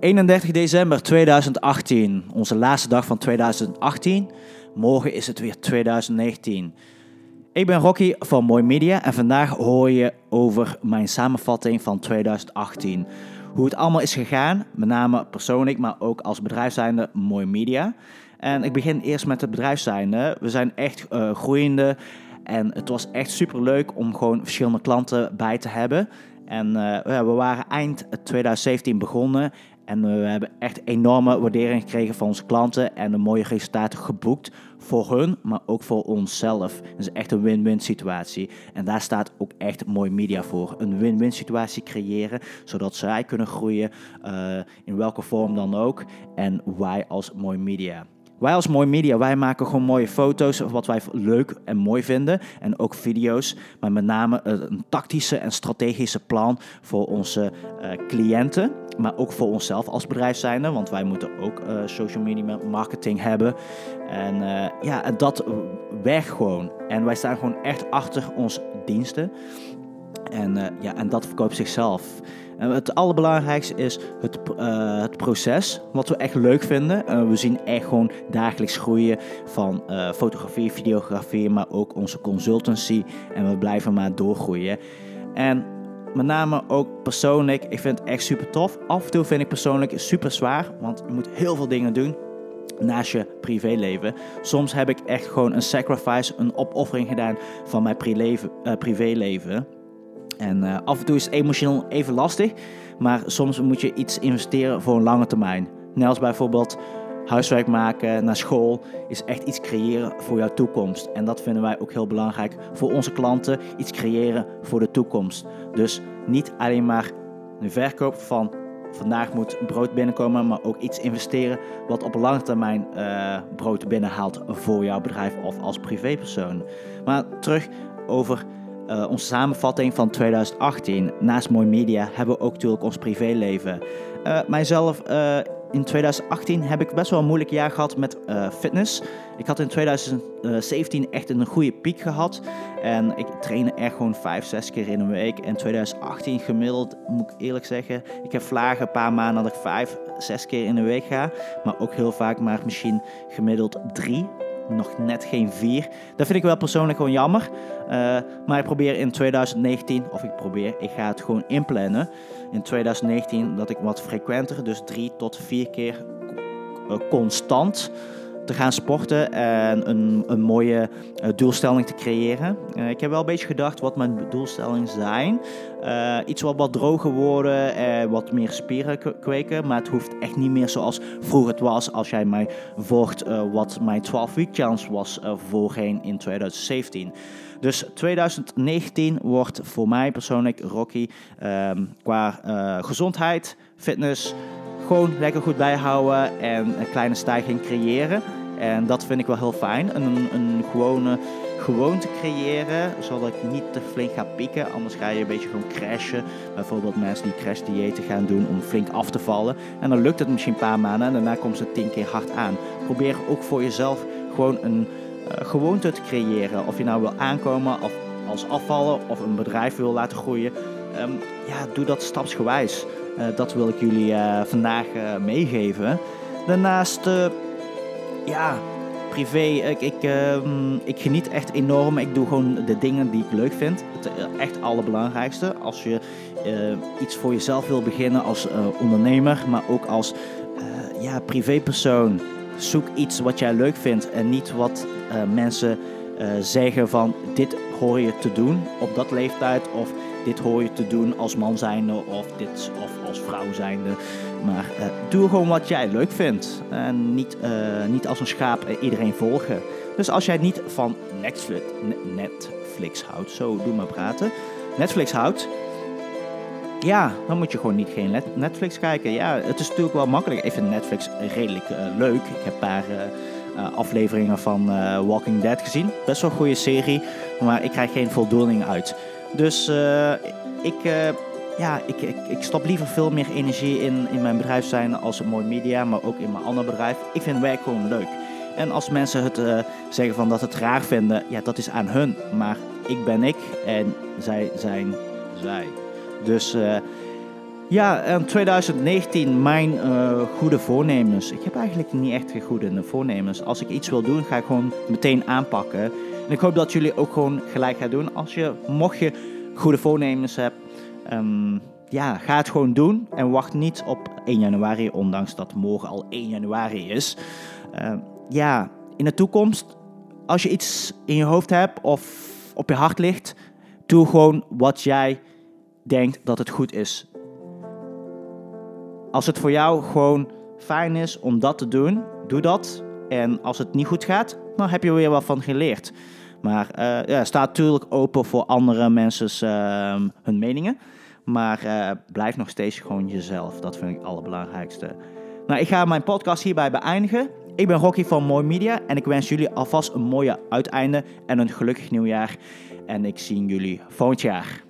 31 december 2018, onze laatste dag van 2018. Morgen is het weer 2019. Ik ben Rocky van Mooi Media en vandaag hoor je over mijn samenvatting van 2018. Hoe het allemaal is gegaan, met name persoonlijk, maar ook als bedrijf zijnde Mooi Media. En ik begin eerst met het bedrijf zijnde. We zijn echt uh, groeiende en het was echt super leuk om gewoon verschillende klanten bij te hebben. En uh, we waren eind 2017 begonnen en we hebben echt enorme waardering gekregen van onze klanten en de mooie resultaten geboekt voor hun, maar ook voor onszelf. Het is echt een win-win situatie. En daar staat ook echt mooi media voor. Een win-win situatie creëren, zodat zij kunnen groeien uh, in welke vorm dan ook. En wij als mooi media. Wij als Mooi Media, wij maken gewoon mooie foto's, wat wij leuk en mooi vinden. En ook video's, maar met name een tactische en strategische plan voor onze uh, cliënten. Maar ook voor onszelf als bedrijf zijnde, want wij moeten ook uh, social media marketing hebben. En uh, ja, dat werkt gewoon. En wij staan gewoon echt achter onze diensten. En, uh, ja, en dat verkoopt zichzelf. En het allerbelangrijkste is het, het proces, wat we echt leuk vinden. We zien echt gewoon dagelijks groeien van fotografie, videografie, maar ook onze consultancy. En we blijven maar doorgroeien. En met name ook persoonlijk, ik vind het echt super tof. Af en toe vind ik persoonlijk super zwaar, want je moet heel veel dingen doen naast je privéleven. Soms heb ik echt gewoon een sacrifice, een opoffering gedaan van mijn privéleven. privéleven. En uh, af en toe is het emotioneel even lastig, maar soms moet je iets investeren voor een lange termijn. Net als bijvoorbeeld huiswerk maken naar school is echt iets creëren voor jouw toekomst. En dat vinden wij ook heel belangrijk voor onze klanten, iets creëren voor de toekomst. Dus niet alleen maar de verkoop van vandaag moet brood binnenkomen, maar ook iets investeren wat op lange termijn uh, brood binnenhaalt voor jouw bedrijf of als privépersoon. Maar terug over uh, onze samenvatting van 2018. Naast Mooi Media hebben we ook natuurlijk ons privéleven. Uh, mijzelf, in 2018 heb ik best wel een moeilijk jaar gehad met fitness. Ik had in 2017 echt een goede piek gehad. En ik trainde echt gewoon 5, 6 keer in een week. En 2018 gemiddeld, moet ik eerlijk zeggen, ik heb vlagen een paar maanden dat ik 5, 6 keer in de week ga. Maar ook heel vaak maar misschien gemiddeld 3 nog net geen 4. Dat vind ik wel persoonlijk gewoon jammer. Uh, maar ik probeer in 2019, of ik probeer, ik ga het gewoon inplannen. In 2019 dat ik wat frequenter, dus 3 tot 4 keer constant te gaan sporten en een, een mooie uh, doelstelling te creëren. Uh, ik heb wel een beetje gedacht wat mijn doelstellingen zijn. Uh, iets wat wat droger worden, en wat meer spieren kweken. Maar het hoeft echt niet meer zoals vroeger het was. Als jij mij volgt wat mijn 12 week challenge was voorheen in 2017. Dus 2019 wordt voor mij persoonlijk Rocky ehm, qua gezondheid, fitness, gewoon lekker goed bijhouden en een kleine stijging creëren. En dat vind ik wel heel fijn. Een, een gewone gewoonte creëren, zodat ik niet te flink ga pieken. Anders ga je een beetje gewoon crashen. Bijvoorbeeld mensen die crashdiëten gaan doen om flink af te vallen. En dan lukt het misschien een paar maanden en daarna komt ze tien keer hard aan. Probeer ook voor jezelf gewoon een uh, gewoonte te creëren. Of je nou wil aankomen of als afvallen of een bedrijf wil laten groeien. Um, ja, doe dat stapsgewijs. Uh, dat wil ik jullie uh, vandaag meegeven. Daarnaast ja, privé, ik, ik, uh, ik geniet echt enorm. Ik doe gewoon de dingen die ik leuk vind. Het uh, echt allerbelangrijkste. Als je uh, iets voor jezelf wil beginnen als uh, ondernemer, maar ook als ja, privépersoon. Zoek iets wat jij leuk vindt en niet wat mensen zeggen van dit hoor je te doen op dat leeftijd of dit hoor je te doen als man zijnde of, dit, of als vrouw zijnde. Maar uh, doe gewoon wat jij leuk vindt. En niet, uh, niet als een schaap iedereen volgen. Dus als jij niet van Netflix, Netflix houdt, zo doe maar praten. Netflix houdt, ja, dan moet je gewoon niet geen Netflix kijken. Ja, het is natuurlijk wel makkelijk. Ik vind Netflix redelijk leuk. Ik heb een paar afleveringen van Walking Dead gezien. Best wel een goede serie, maar ik krijg geen voldoening uit. Dus ik ja, ik, ik, ik stop liever veel meer energie in, in mijn bedrijf zijn als een mooi media, maar ook in mijn ander bedrijf. Ik vind werk gewoon leuk. En als mensen het uh, zeggen van dat het raar vinden, ja, dat is aan hun. Maar ik ben ik en zij zijn zij. Dus uh, Ja, en 2019, mijn eh, goede voornemens. Ik heb eigenlijk niet echt goede voornemens. Als ik iets wil doen, ga ik gewoon meteen aanpakken. En ik hoop dat jullie ook gewoon gelijk gaan doen. Als je, mocht je goede voornemens hebt, ehm, ja, ga het gewoon doen. En wacht niet op 1 januari, ondanks dat morgen al 1 januari is. Uh, ja, in de toekomst, als je iets in je hoofd hebt of op je hart ligt, doe gewoon wat jij denkt dat het goed is. Als het voor jou gewoon fijn is om dat te doen, doe dat. En als het niet goed gaat, dan heb je weer wat van geleerd. Maar uh, ja, sta natuurlijk open voor andere mensen's uh, hun meningen. Maar uh, blijf nog steeds gewoon jezelf. Dat vind ik het allerbelangrijkste. Nou, ik ga mijn podcast hierbij beëindigen. Ik ben Rocky van Mooi Media en ik wens jullie alvast een mooie uiteinde en een gelukkig nieuwjaar. En ik zie jullie volgend jaar.